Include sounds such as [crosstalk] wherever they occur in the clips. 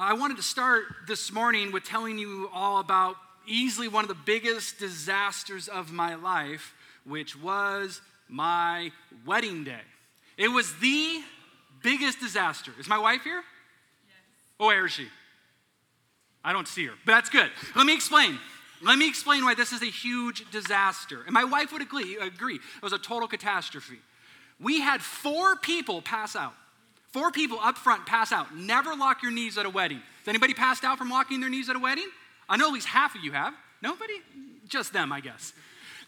I wanted to start this morning with telling you all about easily one of the biggest disasters of my life, which was my wedding day. It was the biggest disaster. Is my wife here? Yes. Oh, where is she? I don't see her, but that's good. Let me explain. Let me explain why this is a huge disaster. And my wife would agree, agree. It was a total catastrophe. We had four people pass out. Four people up front pass out. Never lock your knees at a wedding. Has anybody passed out from locking their knees at a wedding? I know at least half of you have. Nobody? Just them, I guess.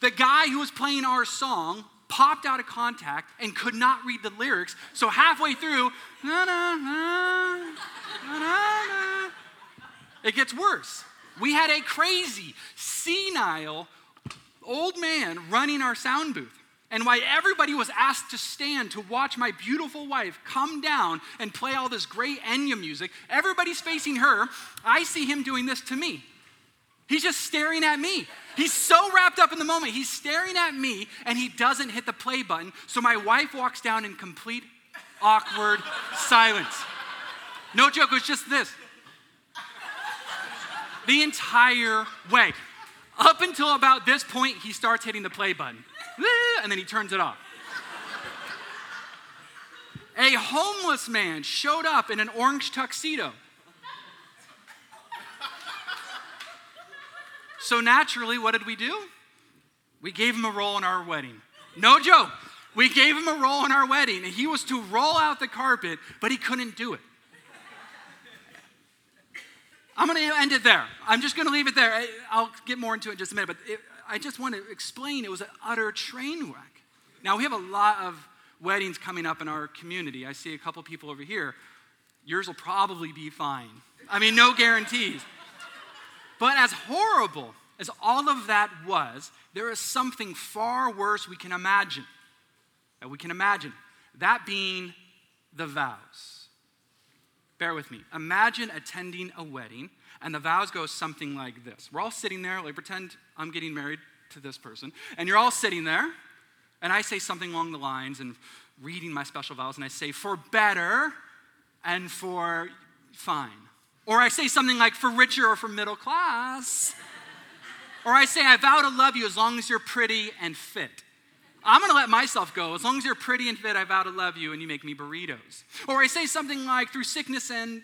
The guy who was playing our song popped out of contact and could not read the lyrics. So halfway through, na, na, na, it gets worse. We had a crazy, senile old man running our sound booth and why everybody was asked to stand to watch my beautiful wife come down and play all this great Enya music. Everybody's facing her. I see him doing this to me. He's just staring at me. He's so wrapped up in the moment. He's staring at me and he doesn't hit the play button. So my wife walks down in complete awkward [laughs] silence. No joke, it was just this. The entire way. Up until about this point, he starts hitting the play button and then he turns it off. A homeless man showed up in an orange tuxedo. So naturally, what did we do? We gave him a role in our wedding. No joke. We gave him a role in our wedding, and he was to roll out the carpet, but he couldn't do it. I'm going to end it there. I'm just going to leave it there. I'll get more into it in just a minute, but it, I just want to explain it was an utter train wreck. Now, we have a lot of weddings coming up in our community. I see a couple people over here. Yours will probably be fine. I mean, no guarantees. But as horrible as all of that was, there is something far worse we can imagine. That we can imagine. That being the vows. Bear with me. Imagine attending a wedding and the vows go something like this. We're all sitting there, like pretend I'm getting married to this person, and you're all sitting there, and I say something along the lines and reading my special vows, and I say, for better and for fine. Or I say something like, for richer or for middle class. or I say, I vow to love you as long as you're pretty and fit. I'm gonna let myself go. As long as you're pretty and fit, I vow to love you and you make me burritos. Or I say something like, through sickness and,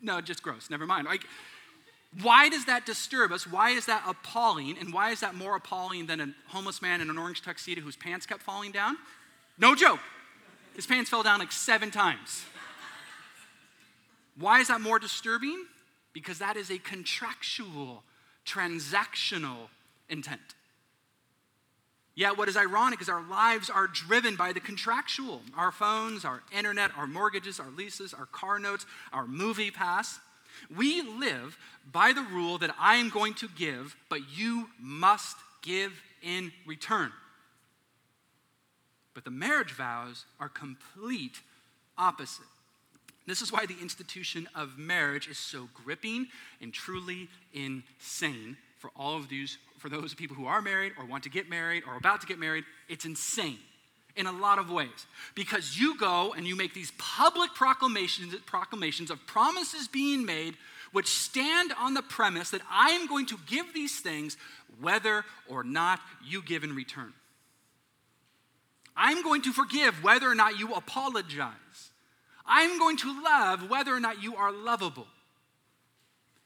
no, just gross, never mind. Like, why does that disturb us? Why is that appalling? And why is that more appalling than a homeless man in an orange tuxedo whose pants kept falling down? No joke. His pants fell down like seven times. Why is that more disturbing? Because that is a contractual, transactional intent. Yet, what is ironic is our lives are driven by the contractual. Our phones, our internet, our mortgages, our leases, our car notes, our movie pass. We live by the rule that I am going to give, but you must give in return. But the marriage vows are complete opposite. This is why the institution of marriage is so gripping and truly insane for all of these, for those people who are married or want to get married or about to get married. It's insane in a lot of ways because you go and you make these public proclamations, proclamations of promises being made which stand on the premise that I am going to give these things whether or not you give in return. I'm going to forgive whether or not you apologize. I'm going to love whether or not you are lovable.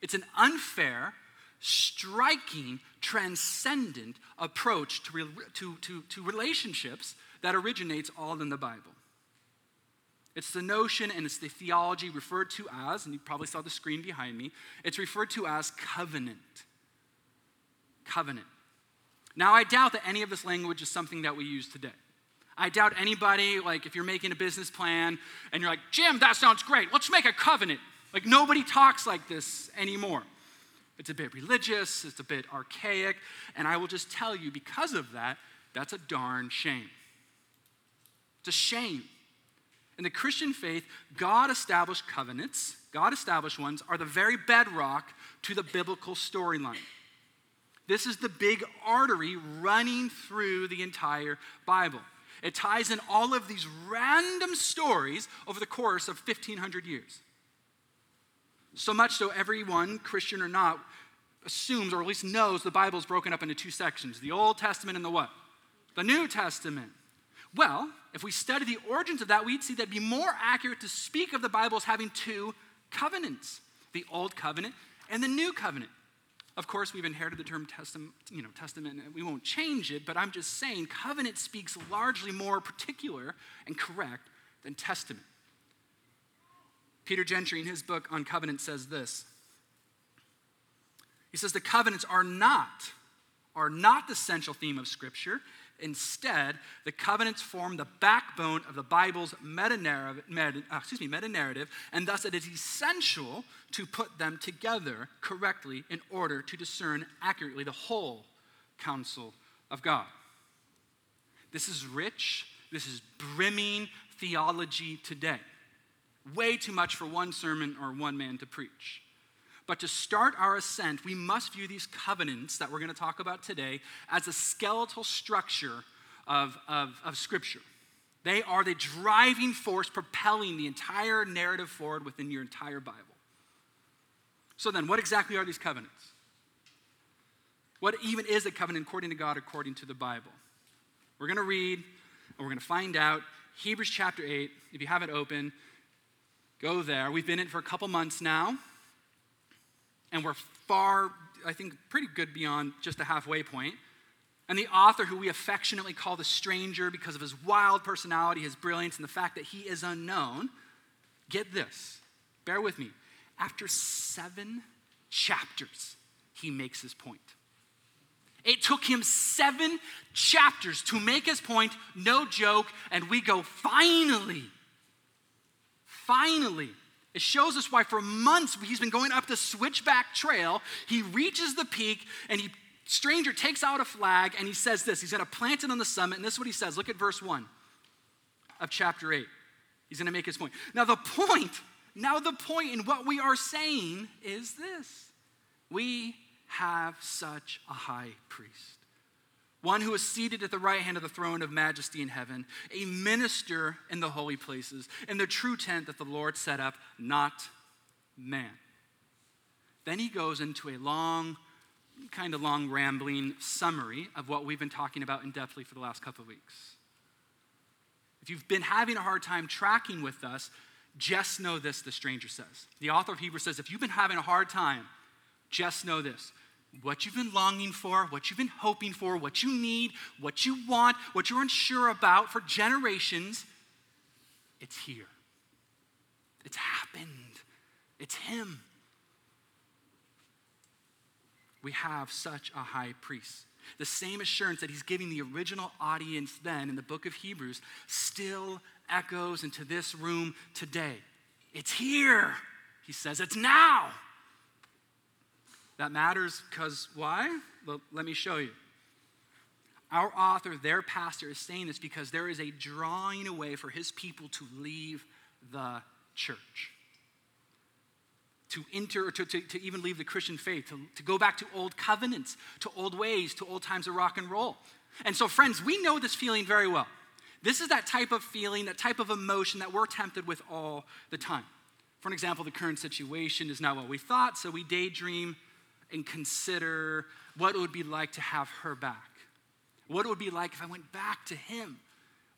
It's an unfair, striking, transcendent approach to, to, to, to relationships that originates all in the Bible. It's the notion and it's the theology referred to as, and you probably saw the screen behind me, it's referred to as covenant. Covenant. Now, I doubt that any of this language is something that we use today. I doubt anybody, like if you're making a business plan and you're like, Jim, that sounds great, let's make a covenant. Like nobody talks like this anymore. It's a bit religious, it's a bit archaic, and I will just tell you because of that, that's a darn shame. A shame. In the Christian faith, God established covenants, God established ones, are the very bedrock to the biblical storyline. This is the big artery running through the entire Bible. It ties in all of these random stories over the course of 1,500 years. So much so, everyone, Christian or not, assumes or at least knows the Bible is broken up into two sections the Old Testament and the what? The New Testament. Well, if we study the origins of that, we'd see that it'd be more accurate to speak of the Bible as having two covenants the Old Covenant and the New Covenant. Of course, we've inherited the term testament, you know, testament, and we won't change it, but I'm just saying covenant speaks largely more particular and correct than testament. Peter Gentry, in his book on covenant, says this. He says the covenants are not, are not the central theme of Scripture. Instead, the covenants form the backbone of the Bible's meta, uh, meta-narrative, and thus it is essential to put them together correctly in order to discern accurately the whole counsel of God. This is rich, this is brimming theology today. Way too much for one sermon or one man to preach. But to start our ascent, we must view these covenants that we're going to talk about today as a skeletal structure of, of, of Scripture. They are the driving force propelling the entire narrative forward within your entire Bible. So, then, what exactly are these covenants? What even is a covenant according to God, according to the Bible? We're going to read and we're going to find out Hebrews chapter 8. If you have it open, go there. We've been in it for a couple months now and we're far, I think, pretty good beyond just a halfway point. And the author, who we affectionately call the stranger because of his wild personality, his brilliance, and the fact that he is unknown, get this, bear with me. After seven chapters, he makes his point. It took him seven chapters to make his point, no joke, and we go, finally, finally. It shows us why for months he's been going up the switchback trail. He reaches the peak and he stranger takes out a flag and he says this. He's going to plant it on the summit. And this is what he says. Look at verse 1 of chapter 8. He's going to make his point. Now, the point, now the point in what we are saying is this we have such a high priest one who is seated at the right hand of the throne of majesty in heaven, a minister in the holy places, in the true tent that the Lord set up, not man. Then he goes into a long, kind of long, rambling summary of what we've been talking about in depthly for the last couple of weeks. If you've been having a hard time tracking with us, just know this, the stranger says. The author of Hebrews says, if you've been having a hard time, just know this what you've been longing for, what you've been hoping for, what you need, what you want, what you're unsure about for generations, it's here. It's happened. It's Him. We have such a high priest. The same assurance that He's giving the original audience then in the book of Hebrews still echoes into this room today. It's here, He says. It's now. That matters because why? Well, let me show you. Our author, their pastor, is saying this because there is a drawing away for his people to leave the church. To enter, to, to, to even leave the Christian faith, to, to go back to old covenants, to old ways, to old times of rock and roll. And so, friends, we know this feeling very well. This is that type of feeling, that type of emotion that we're tempted with all the time. For an example, the current situation is not what we thought, so we daydream and consider what it would be like to have her back. What it would be like if I went back to him.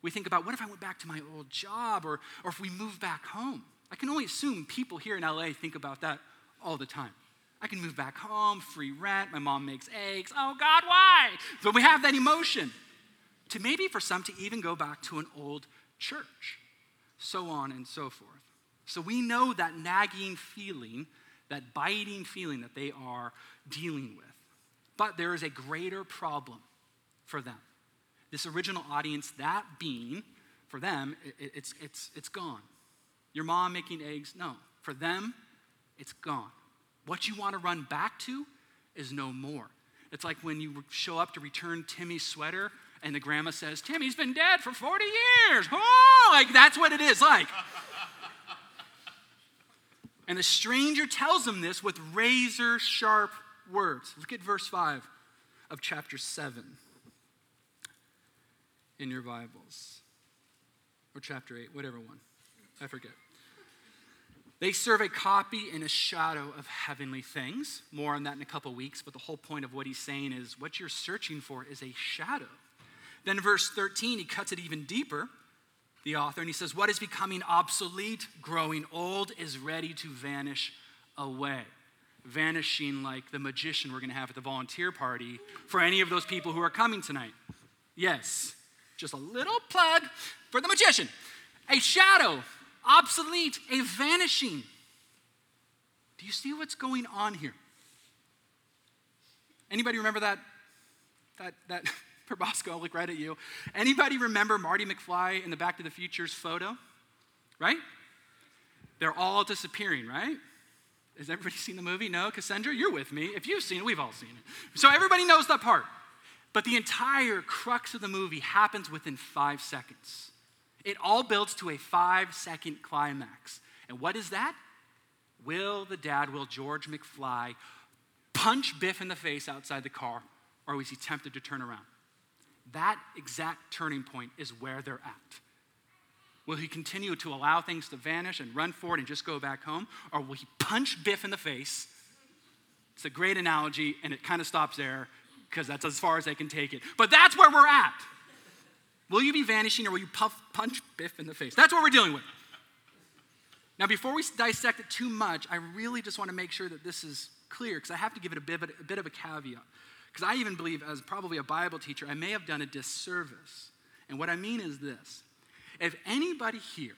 We think about what if I went back to my old job or, or if we moved back home. I can only assume people here in LA think about that all the time. I can move back home, free rent, my mom makes eggs. Oh God, why? But we have that emotion. To maybe for some to even go back to an old church, so on and so forth. So we know that nagging feeling that biting feeling that they are dealing with. But there is a greater problem for them. This original audience, that being, for them, it, it's, it's, it's gone. Your mom making eggs, no. For them, it's gone. What you want to run back to is no more. It's like when you show up to return Timmy's sweater and the grandma says, Timmy's been dead for 40 years. Oh, like that's what it is like. And the stranger tells him this with razor sharp words. Look at verse 5 of chapter 7 in your Bibles. Or chapter 8, whatever one. I forget. They serve a copy and a shadow of heavenly things. More on that in a couple weeks, but the whole point of what he's saying is what you're searching for is a shadow. Then, verse 13, he cuts it even deeper, the author, and he says, What is becoming obsolete, growing old, is ready to vanish away. Vanishing like the magician we're going to have at the volunteer party for any of those people who are coming tonight. Yes, just a little plug for the magician. A shadow obsolete, a vanishing. Do you see what's going on here? Anybody remember that? That, that, [laughs] [laughs] Probosco, I'll look right at you. Anybody remember Marty McFly in the Back to the Future's photo? Right? They're all disappearing, right? Has everybody seen the movie? No? Cassandra, you're with me. If you've seen it, we've all seen it. So everybody knows that part. But the entire crux of the movie happens within five seconds. It all builds to a five second climax. And what is that? Will the dad, will George McFly punch Biff in the face outside the car, or was he tempted to turn around? That exact turning point is where they're at. Will he continue to allow things to vanish and run forward and just go back home? Or will he punch Biff in the face? It's a great analogy, and it kind of stops there because that's as far as they can take it. But that's where we're at. Will you be vanishing or will you puff, punch Biff in the face? That's what we're dealing with. Now, before we dissect it too much, I really just want to make sure that this is clear because I have to give it a bit, a bit of a caveat. Because I even believe, as probably a Bible teacher, I may have done a disservice. And what I mean is this if anybody here,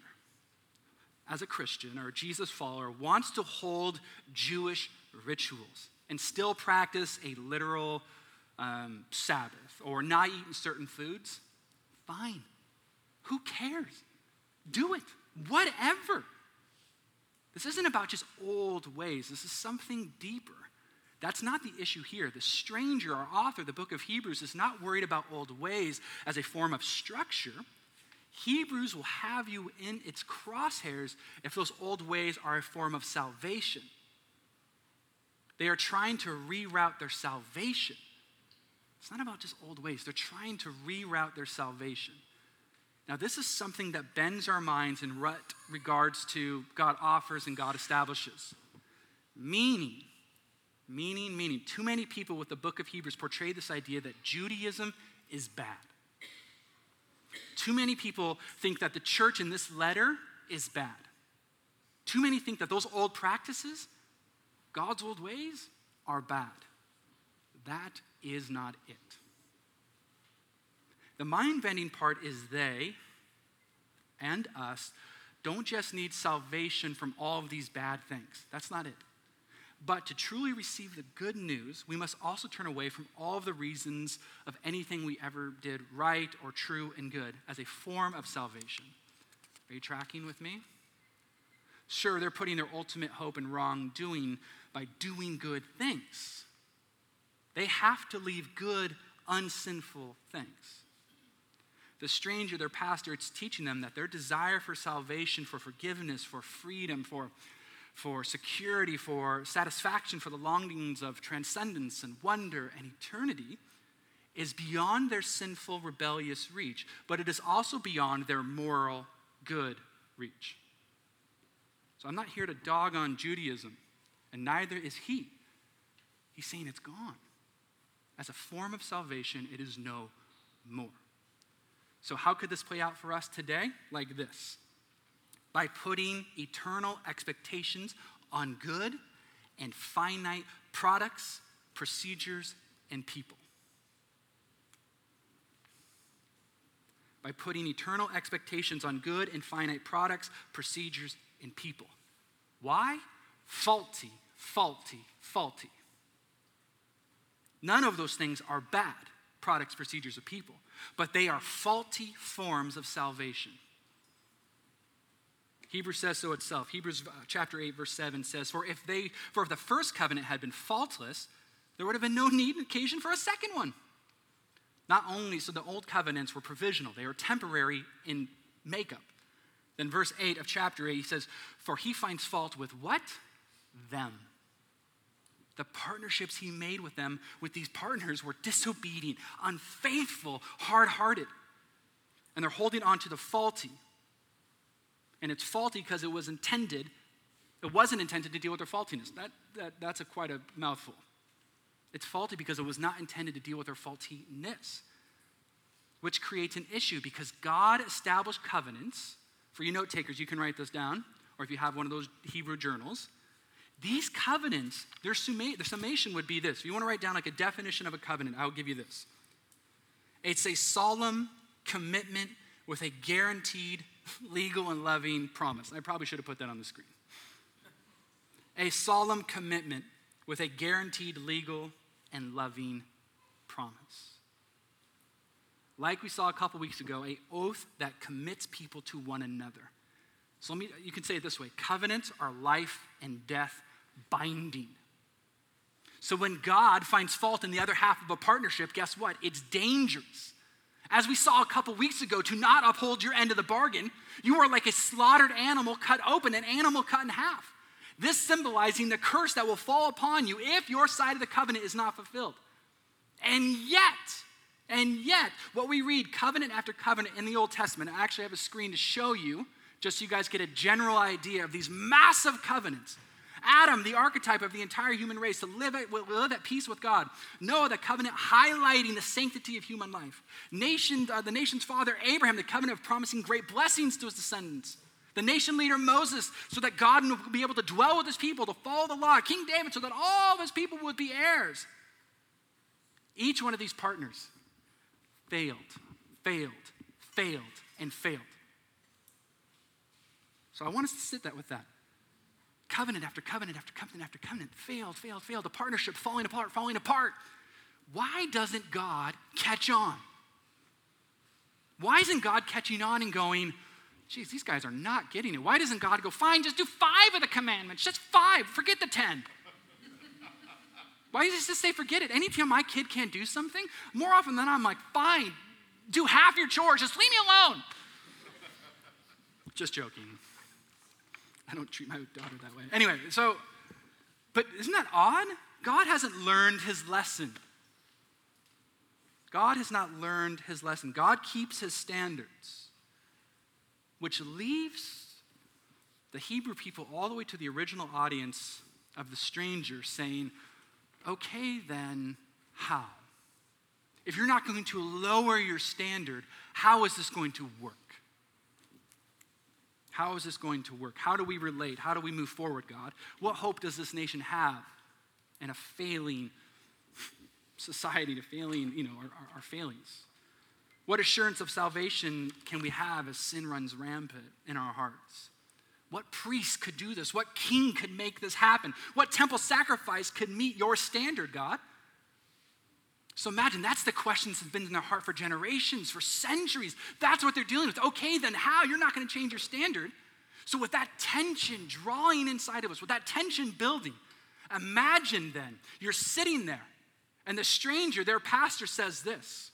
as a Christian or a Jesus follower, wants to hold Jewish rituals and still practice a literal um, Sabbath or not eating certain foods, Fine. Who cares? Do it. Whatever. This isn't about just old ways, this is something deeper. That's not the issue here. The stranger, our author, the book of Hebrews, is not worried about old ways as a form of structure. Hebrews will have you in its crosshairs if those old ways are a form of salvation. They are trying to reroute their salvation. It's not about just old ways, they're trying to reroute their salvation. Now, this is something that bends our minds in regards to God offers and God establishes. Meaning, meaning, meaning. Too many people with the book of Hebrews portray this idea that Judaism is bad. Too many people think that the church in this letter is bad. Too many think that those old practices, God's old ways, are bad. That is not it. The mind bending part is they and us don't just need salvation from all of these bad things. That's not it. But to truly receive the good news, we must also turn away from all of the reasons of anything we ever did right or true and good as a form of salvation. Are you tracking with me? Sure, they're putting their ultimate hope in wrongdoing by doing good things. They have to leave good, unsinful things. The stranger, their pastor, it's teaching them that their desire for salvation, for forgiveness, for freedom, for, for security, for satisfaction, for the longings of transcendence and wonder and eternity is beyond their sinful, rebellious reach, but it is also beyond their moral, good reach. So I'm not here to dog on Judaism, and neither is he. He's saying it's gone as a form of salvation, it is no more. So, how could this play out for us today? Like this by putting eternal expectations on good and finite products, procedures, and people. By putting eternal expectations on good and finite products, procedures, and people. Why? Faulty, faulty, faulty. None of those things are bad products, procedures or people, but they are faulty forms of salvation. Hebrews says so itself. Hebrews uh, chapter 8 verse 7 says, "For if they for if the first covenant had been faultless, there would have been no need and occasion for a second one." Not only so the old covenants were provisional, they were temporary in makeup. Then verse 8 of chapter 8 he says, "For he finds fault with what? Them." the partnerships he made with them, with these partners, were disobedient, unfaithful, hard hearted. And they're holding on to the faulty. And it's faulty because it was intended It wasn't intended to deal with their faultiness. That, that, that's a quite a mouthful. It's faulty because it was not intended to deal with their faultiness, which creates an issue because God established covenants. For you note takers, you can write this down, or if you have one of those Hebrew journals. These covenants, their, summa- their summation would be this. If you want to write down like a definition of a covenant, I'll give you this. It's a solemn commitment with a guaranteed legal and loving promise. I probably should have put that on the screen. A solemn commitment with a guaranteed legal and loving promise. Like we saw a couple weeks ago, a oath that commits people to one another. So let me, you can say it this way covenants are life and death binding. So when God finds fault in the other half of a partnership, guess what? It's dangerous. As we saw a couple weeks ago, to not uphold your end of the bargain, you are like a slaughtered animal cut open, an animal cut in half. This symbolizing the curse that will fall upon you if your side of the covenant is not fulfilled. And yet, and yet, what we read covenant after covenant in the Old Testament, I actually have a screen to show you, just so you guys get a general idea of these massive covenants. Adam, the archetype of the entire human race, to live at, live at peace with God. Noah, the covenant highlighting the sanctity of human life. Nation, uh, the nation's father, Abraham, the covenant of promising great blessings to his descendants. The nation leader, Moses, so that God would be able to dwell with his people, to follow the law. King David, so that all of his people would be heirs. Each one of these partners failed, failed, failed, and failed. So I want us to sit that with that covenant after covenant after covenant after covenant failed, failed, failed. The partnership falling apart, falling apart. Why doesn't God catch on? Why isn't God catching on and going, geez, these guys are not getting it? Why doesn't God go, fine, just do five of the commandments, just five, forget the ten? [laughs] Why does he just say forget it? Anytime my kid can't do something, more often than not, I'm like, fine, do half your chores, just leave me alone. [laughs] just joking. I don't treat my daughter that way. Anyway, so, but isn't that odd? God hasn't learned his lesson. God has not learned his lesson. God keeps his standards, which leaves the Hebrew people all the way to the original audience of the stranger saying, okay, then how? If you're not going to lower your standard, how is this going to work? How is this going to work? How do we relate? How do we move forward, God? What hope does this nation have in a failing society, to failing, you know, our, our, our failings? What assurance of salvation can we have as sin runs rampant in our hearts? What priest could do this? What king could make this happen? What temple sacrifice could meet your standard, God? So imagine that's the questions that have been in their heart for generations, for centuries. That's what they're dealing with. Okay, then how? You're not going to change your standard. So, with that tension drawing inside of us, with that tension building, imagine then you're sitting there and the stranger, their pastor, says this.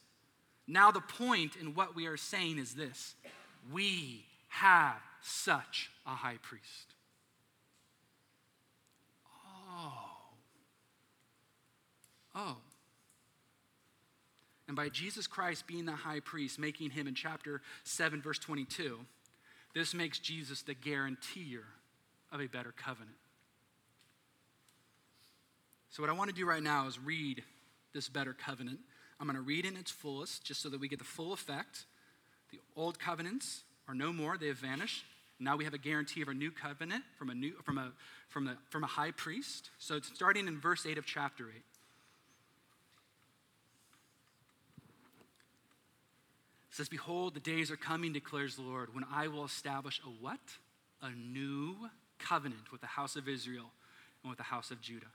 Now, the point in what we are saying is this we have such a high priest. Oh. Oh. And by Jesus Christ being the high priest, making him in chapter 7, verse 22, this makes Jesus the guarantor of a better covenant. So, what I want to do right now is read this better covenant. I'm going to read in its fullest just so that we get the full effect. The old covenants are no more, they have vanished. Now we have a guarantee of a new covenant from a, new, from a, from a, from a high priest. So, it's starting in verse 8 of chapter 8. It says, Behold, the days are coming, declares the Lord, when I will establish a what? A new covenant with the house of Israel and with the house of Judah.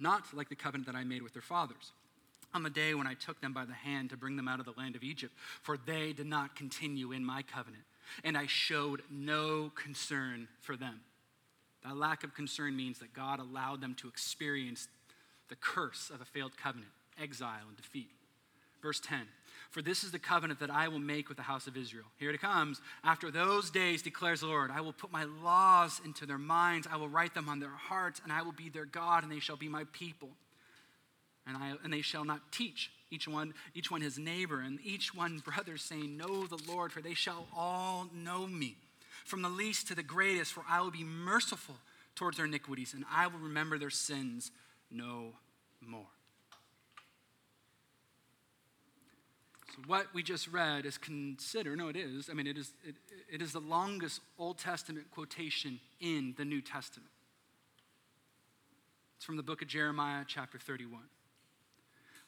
Not like the covenant that I made with their fathers on the day when I took them by the hand to bring them out of the land of Egypt, for they did not continue in my covenant, and I showed no concern for them. That lack of concern means that God allowed them to experience the curse of a failed covenant, exile, and defeat. Verse 10 For this is the covenant that I will make with the house of Israel. Here it comes. After those days, declares the Lord, I will put my laws into their minds, I will write them on their hearts, and I will be their God, and they shall be my people. And, I, and they shall not teach each one, each one his neighbor, and each one brother, saying, Know the Lord, for they shall all know me from the least to the greatest, for I will be merciful towards their iniquities, and I will remember their sins no more. What we just read is consider, no, it is, I mean, it is, it, it is the longest Old Testament quotation in the New Testament. It's from the book of Jeremiah, chapter 31.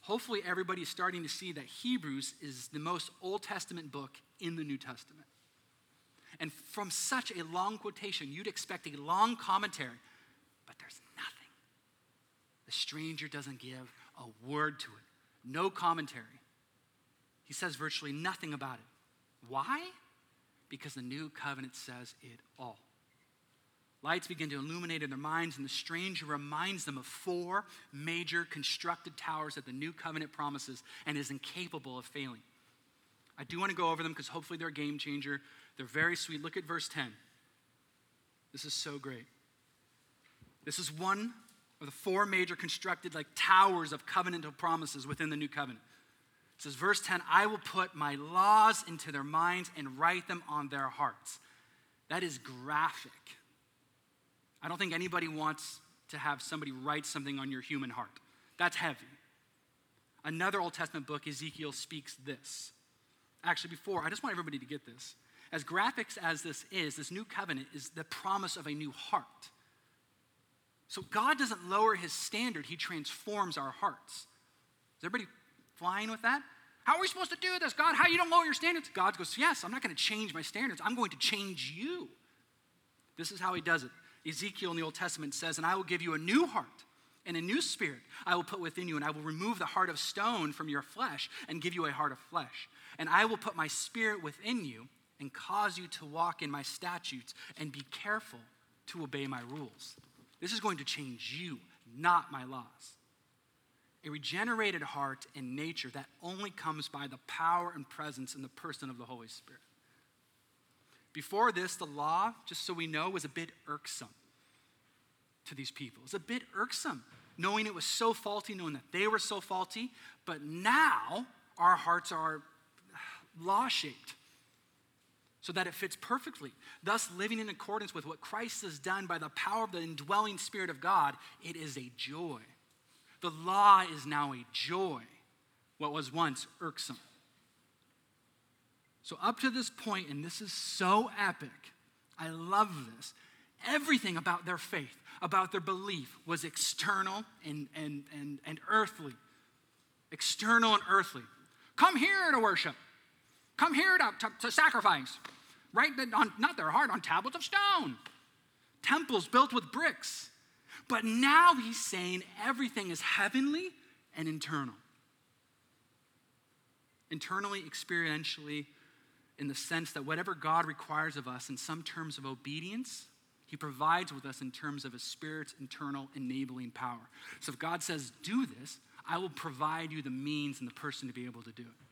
Hopefully, everybody's starting to see that Hebrews is the most Old Testament book in the New Testament. And from such a long quotation, you'd expect a long commentary, but there's nothing. The stranger doesn't give a word to it, no commentary. He says virtually nothing about it. Why? Because the new covenant says it all. Lights begin to illuminate in their minds, and the stranger reminds them of four major constructed towers that the new covenant promises and is incapable of failing. I do want to go over them because hopefully they're a game changer. They're very sweet. Look at verse 10. This is so great. This is one of the four major constructed like towers of covenantal promises within the new covenant. It says, verse 10, I will put my laws into their minds and write them on their hearts. That is graphic. I don't think anybody wants to have somebody write something on your human heart. That's heavy. Another Old Testament book, Ezekiel, speaks this. Actually, before, I just want everybody to get this. As graphics as this is, this new covenant is the promise of a new heart. So God doesn't lower his standard, he transforms our hearts. Is everybody flying with that? How are we supposed to do this? God, how you don't lower your standards? God goes, Yes, I'm not going to change my standards. I'm going to change you. This is how he does it. Ezekiel in the Old Testament says, And I will give you a new heart and a new spirit I will put within you, and I will remove the heart of stone from your flesh and give you a heart of flesh. And I will put my spirit within you and cause you to walk in my statutes and be careful to obey my rules. This is going to change you, not my laws a regenerated heart and nature that only comes by the power and presence in the person of the Holy Spirit. Before this, the law, just so we know, was a bit irksome to these people. It was a bit irksome, knowing it was so faulty, knowing that they were so faulty. But now, our hearts are law shaped so that it fits perfectly. Thus, living in accordance with what Christ has done by the power of the indwelling Spirit of God, it is a joy. The law is now a joy, what was once irksome. So, up to this point, and this is so epic, I love this. Everything about their faith, about their belief, was external and, and, and, and earthly. External and earthly. Come here to worship. Come here to, to, to sacrifice. Right on, not their heart, on tablets of stone. Temples built with bricks. But now he's saying everything is heavenly and internal. Internally, experientially, in the sense that whatever God requires of us in some terms of obedience, he provides with us in terms of his spirit's internal enabling power. So if God says, do this, I will provide you the means and the person to be able to do it.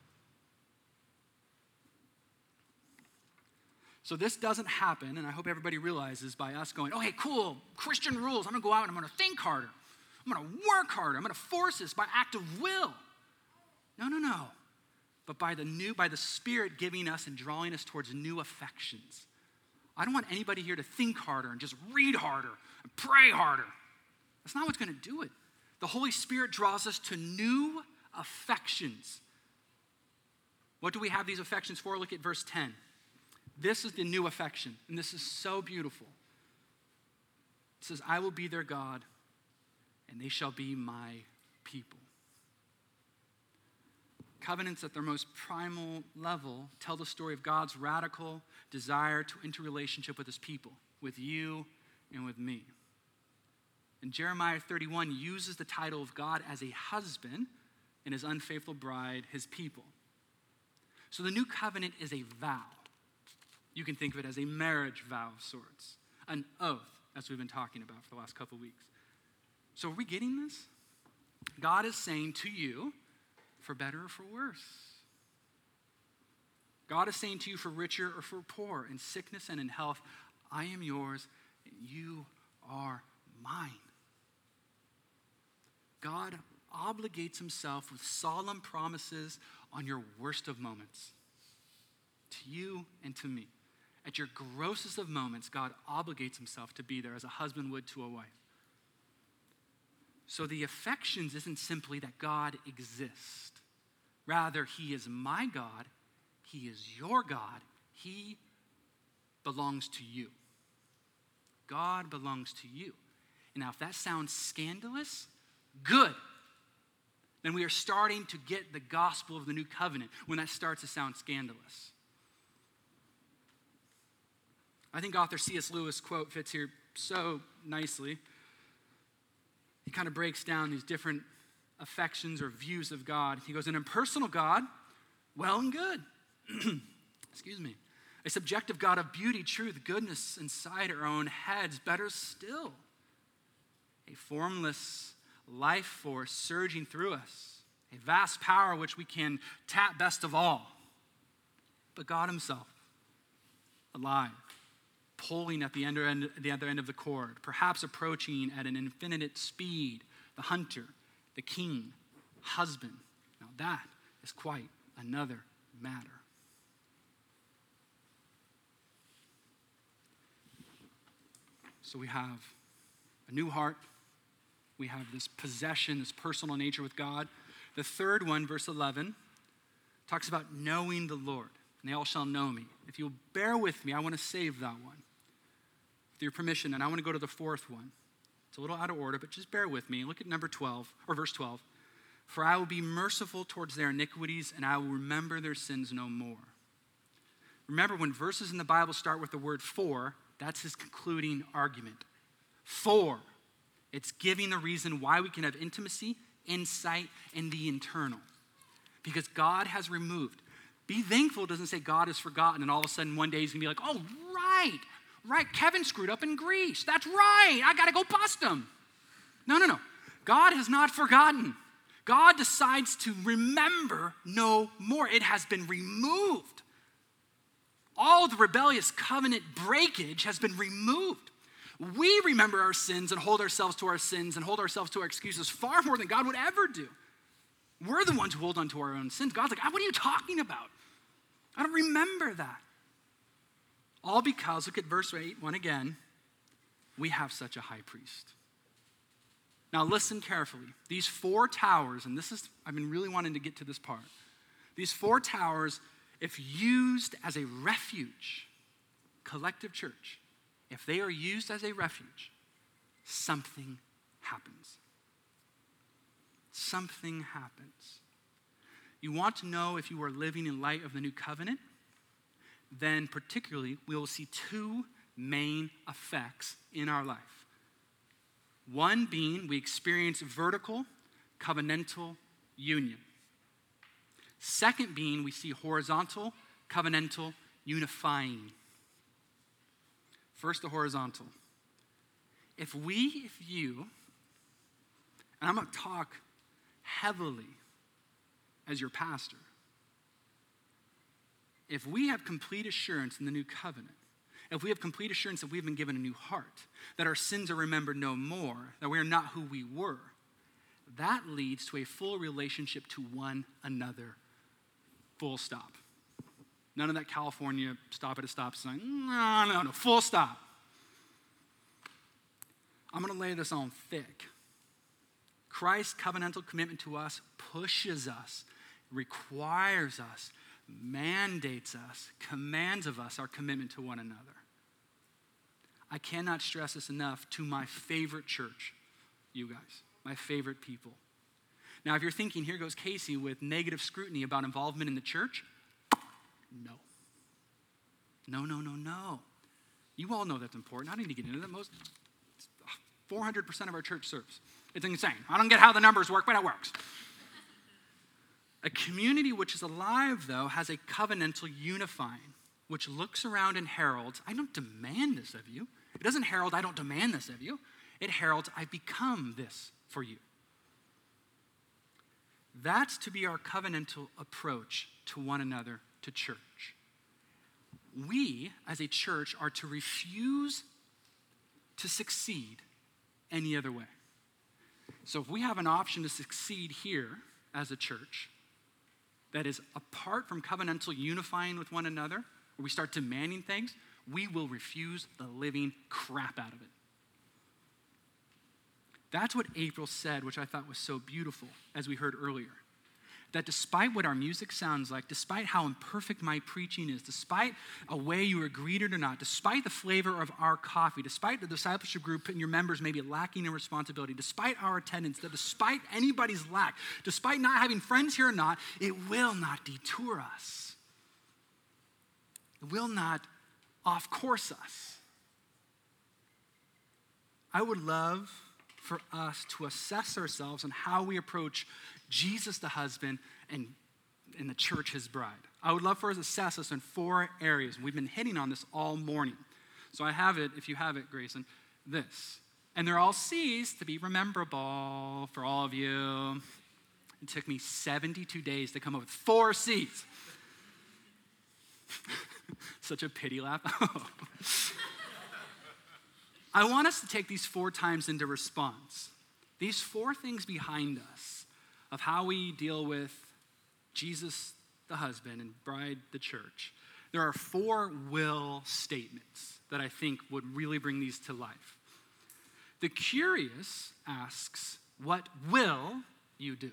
So this doesn't happen, and I hope everybody realizes by us going, okay, cool, Christian rules. I'm gonna go out and I'm gonna think harder. I'm gonna work harder. I'm gonna force this by act of will. No, no, no. But by the new, by the Spirit giving us and drawing us towards new affections. I don't want anybody here to think harder and just read harder and pray harder. That's not what's gonna do it. The Holy Spirit draws us to new affections. What do we have these affections for? Look at verse 10. This is the new affection, and this is so beautiful. It says, I will be their God, and they shall be my people. Covenants at their most primal level tell the story of God's radical desire to enter relationship with his people, with you and with me. And Jeremiah 31 uses the title of God as a husband and his unfaithful bride, his people. So the new covenant is a vow. You can think of it as a marriage vow of sorts, an oath, as we've been talking about for the last couple weeks. So, are we getting this? God is saying to you, for better or for worse. God is saying to you, for richer or for poor, in sickness and in health, I am yours, and you are mine. God obligates himself with solemn promises on your worst of moments to you and to me. At your grossest of moments, God obligates himself to be there as a husband would to a wife. So the affections isn't simply that God exists. Rather, he is my God, he is your God, he belongs to you. God belongs to you. And now, if that sounds scandalous, good. Then we are starting to get the gospel of the new covenant when that starts to sound scandalous. I think author C.S. Lewis' quote fits here so nicely. He kind of breaks down these different affections or views of God. He goes, An impersonal God, well and good. [clears throat] Excuse me. A subjective God of beauty, truth, goodness inside our own heads, better still. A formless life force surging through us, a vast power which we can tap best of all. But God Himself, alive, pulling at the, end, the other end of the cord, perhaps approaching at an infinite speed, the hunter, the king, husband. Now that is quite another matter. So we have a new heart, we have this possession, this personal nature with God. The third one, verse 11, talks about knowing the Lord, and they all shall know me. If you'll bear with me, I want to save that one with your permission, and I want to go to the fourth one. It's a little out of order, but just bear with me. Look at number 12, or verse 12. For I will be merciful towards their iniquities, and I will remember their sins no more. Remember, when verses in the Bible start with the word for, that's his concluding argument. For, it's giving the reason why we can have intimacy, insight, and the internal. Because God has removed. Be thankful doesn't say God has forgotten, and all of a sudden one day he's gonna be like, oh, right, right, Kevin screwed up in Greece. That's right, I gotta go bust him. No, no, no. God has not forgotten. God decides to remember no more. It has been removed. All the rebellious covenant breakage has been removed. We remember our sins and hold ourselves to our sins and hold ourselves to our excuses far more than God would ever do. We're the ones who hold on to our own sins. God's like, ah, what are you talking about? I don't remember that. All because, look at verse 8, one again, we have such a high priest. Now, listen carefully. These four towers, and this is, I've been really wanting to get to this part. These four towers, if used as a refuge, collective church, if they are used as a refuge, something happens. Something happens. You want to know if you are living in light of the new covenant? Then particularly we will see two main effects in our life. One being we experience vertical covenantal union. Second being we see horizontal covenantal unifying. First, the horizontal. If we, if you, and I'm going to talk heavily as your pastor, if we have complete assurance in the new covenant, if we have complete assurance that we've been given a new heart, that our sins are remembered no more, that we are not who we were, that leads to a full relationship to one another. Full stop. None of that California stop at a stop sign. No, no, no. Full stop. I'm going to lay this on thick. Christ's covenantal commitment to us pushes us, requires us mandates us, commands of us our commitment to one another. I cannot stress this enough to my favorite church, you guys, my favorite people. Now, if you're thinking, here goes Casey with negative scrutiny about involvement in the church, no. No, no, no, no. You all know that's important. I don't need to get into that. Most 400% of our church serves. It's insane. I don't get how the numbers work, but it works. A community which is alive, though, has a covenantal unifying, which looks around and heralds, I don't demand this of you. It doesn't herald, I don't demand this of you. It heralds, I've become this for you. That's to be our covenantal approach to one another, to church. We, as a church, are to refuse to succeed any other way. So if we have an option to succeed here as a church, that is apart from covenantal unifying with one another, where we start demanding things, we will refuse the living crap out of it. That's what April said, which I thought was so beautiful, as we heard earlier. That despite what our music sounds like, despite how imperfect my preaching is, despite a way you were greeted or not, despite the flavor of our coffee, despite the discipleship group and your members maybe lacking in responsibility, despite our attendance, that despite anybody's lack, despite not having friends here or not, it will not detour us. It will not off course us. I would love for us to assess ourselves and how we approach Jesus, the husband, and, and the church, his bride. I would love for us to assess us in four areas. We've been hitting on this all morning. So I have it, if you have it, Grayson, this. And they're all C's to be rememberable for all of you. It took me 72 days to come up with four C's. [laughs] Such a pity laugh. [laughs] I want us to take these four times into response. These four things behind us of how we deal with Jesus, the husband, and bride, the church. There are four will statements that I think would really bring these to life. The curious asks, What will you do?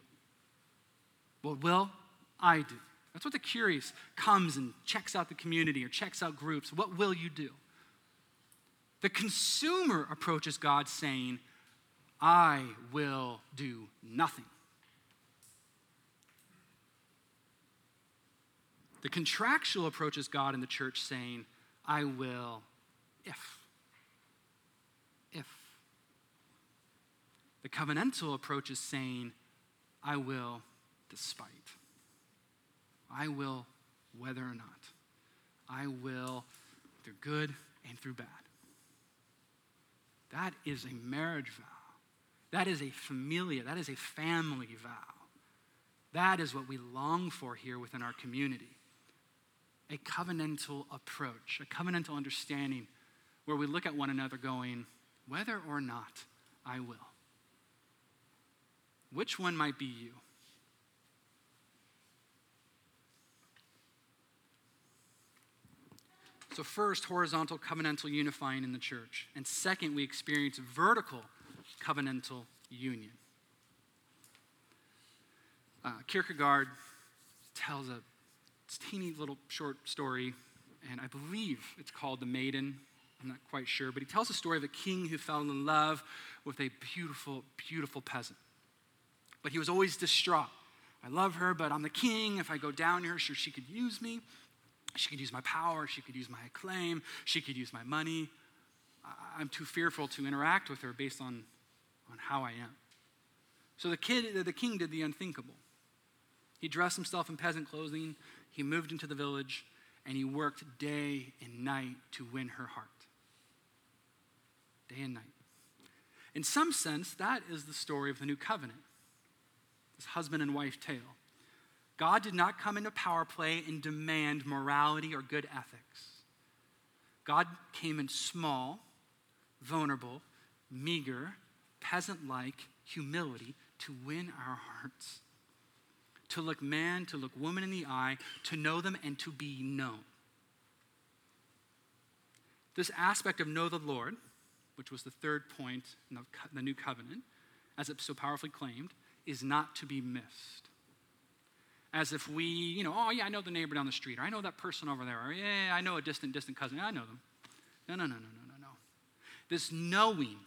What will I do? That's what the curious comes and checks out the community or checks out groups. What will you do? The consumer approaches God saying, I will do nothing. The contractual approaches God in the church saying, I will if. If. The covenantal approach is saying, I will despite. I will whether or not. I will through good and through bad. That is a marriage vow. That is a familia. That is a family vow. That is what we long for here within our community. A covenantal approach, a covenantal understanding where we look at one another going, whether or not I will. Which one might be you? So, first, horizontal covenantal unifying in the church. And second, we experience vertical covenantal union. Uh, Kierkegaard tells a teeny little short story, and I believe it's called The Maiden. I'm not quite sure, but he tells a story of a king who fell in love with a beautiful, beautiful peasant. But he was always distraught. I love her, but I'm the king. If I go down here, sure, she could use me. She could use my power. She could use my acclaim. She could use my money. I'm too fearful to interact with her based on, on how I am. So the, kid, the king did the unthinkable. He dressed himself in peasant clothing, he moved into the village, and he worked day and night to win her heart. Day and night. In some sense, that is the story of the new covenant this husband and wife tale. God did not come into power play and demand morality or good ethics. God came in small, vulnerable, meager, peasant like humility to win our hearts, to look man, to look woman in the eye, to know them, and to be known. This aspect of know the Lord, which was the third point in the, the new covenant, as it so powerfully claimed, is not to be missed as if we, you know, oh, yeah, I know the neighbor down the street, or I know that person over there, or yeah, I know a distant, distant cousin. I know them. No, no, no, no, no, no, no. This knowing,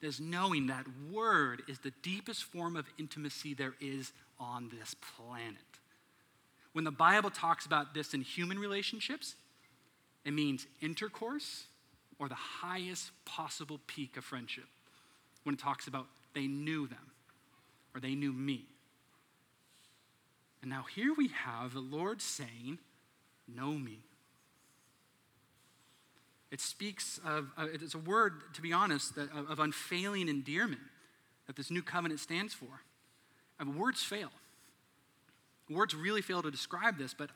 this knowing that word is the deepest form of intimacy there is on this planet. When the Bible talks about this in human relationships, it means intercourse or the highest possible peak of friendship. When it talks about they knew them or they knew me. And now here we have the Lord saying, Know me. It speaks of, uh, it's a word, to be honest, that, of, of, unfailing endearment that this new covenant stands for. And words fail. Words really fail to describe this, but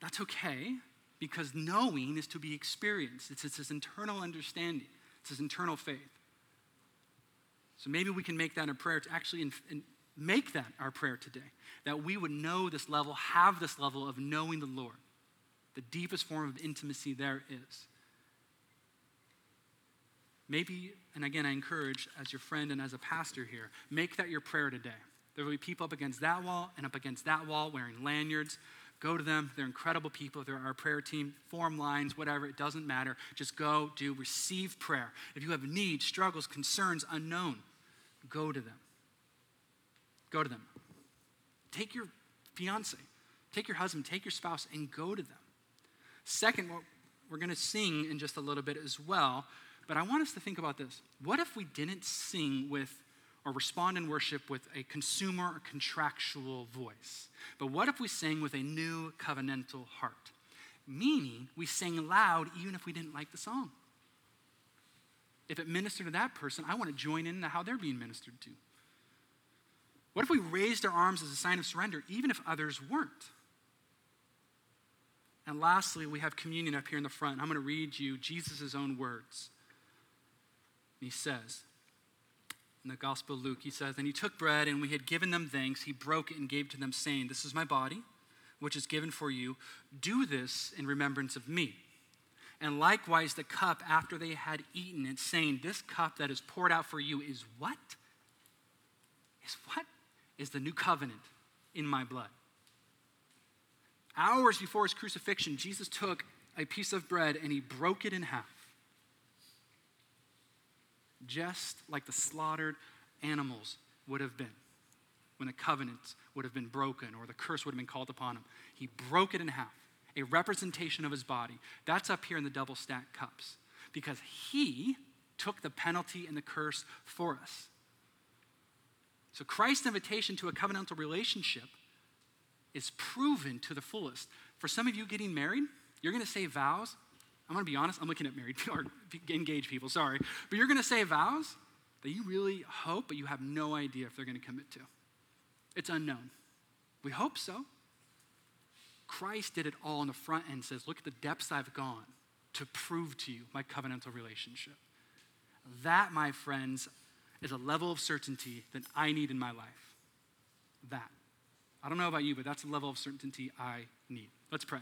that's okay because knowing is to be experienced. It's, it's this internal understanding, it's this internal faith. So maybe we can make that a prayer to actually in, in, make that our prayer today that we would know this level, have this level of knowing the Lord. The deepest form of intimacy there is. maybe, and again, I encourage as your friend and as a pastor here, make that your prayer today. There will be people up against that wall and up against that wall wearing lanyards. Go to them. They're incredible people. They're our prayer team. Form lines, whatever, it doesn't matter. Just go, do, receive prayer. If you have needs, struggles, concerns unknown, go to them. Go to them. Take your fiance, take your husband, take your spouse, and go to them. Second, we're going to sing in just a little bit as well, but I want us to think about this. What if we didn't sing with or respond in worship with a consumer or contractual voice? But what if we sang with a new covenantal heart? Meaning, we sang loud even if we didn't like the song. If it ministered to that person, I want to join in how they're being ministered to. What if we raised our arms as a sign of surrender, even if others weren't? And lastly, we have communion up here in the front. I'm going to read you Jesus' own words. He says, in the Gospel of Luke, he says, And he took bread, and we had given them thanks. He broke it and gave to them, saying, This is my body, which is given for you. Do this in remembrance of me. And likewise, the cup after they had eaten it, saying, This cup that is poured out for you is what? Is what? Is the new covenant in my blood. Hours before his crucifixion, Jesus took a piece of bread and he broke it in half. Just like the slaughtered animals would have been when the covenant would have been broken or the curse would have been called upon him. He broke it in half, a representation of his body. That's up here in the double stacked cups because he took the penalty and the curse for us. So Christ's invitation to a covenantal relationship is proven to the fullest. For some of you getting married, you're going to say vows. I'm going to be honest, I'm looking at married [laughs] or engaged people, sorry. But you're going to say vows that you really hope, but you have no idea if they're going to commit to. It's unknown. We hope so. Christ did it all on the front end, says, Look at the depths I've gone to prove to you my covenantal relationship. That, my friends, is a level of certainty that I need in my life. That. I don't know about you, but that's a level of certainty I need. Let's pray.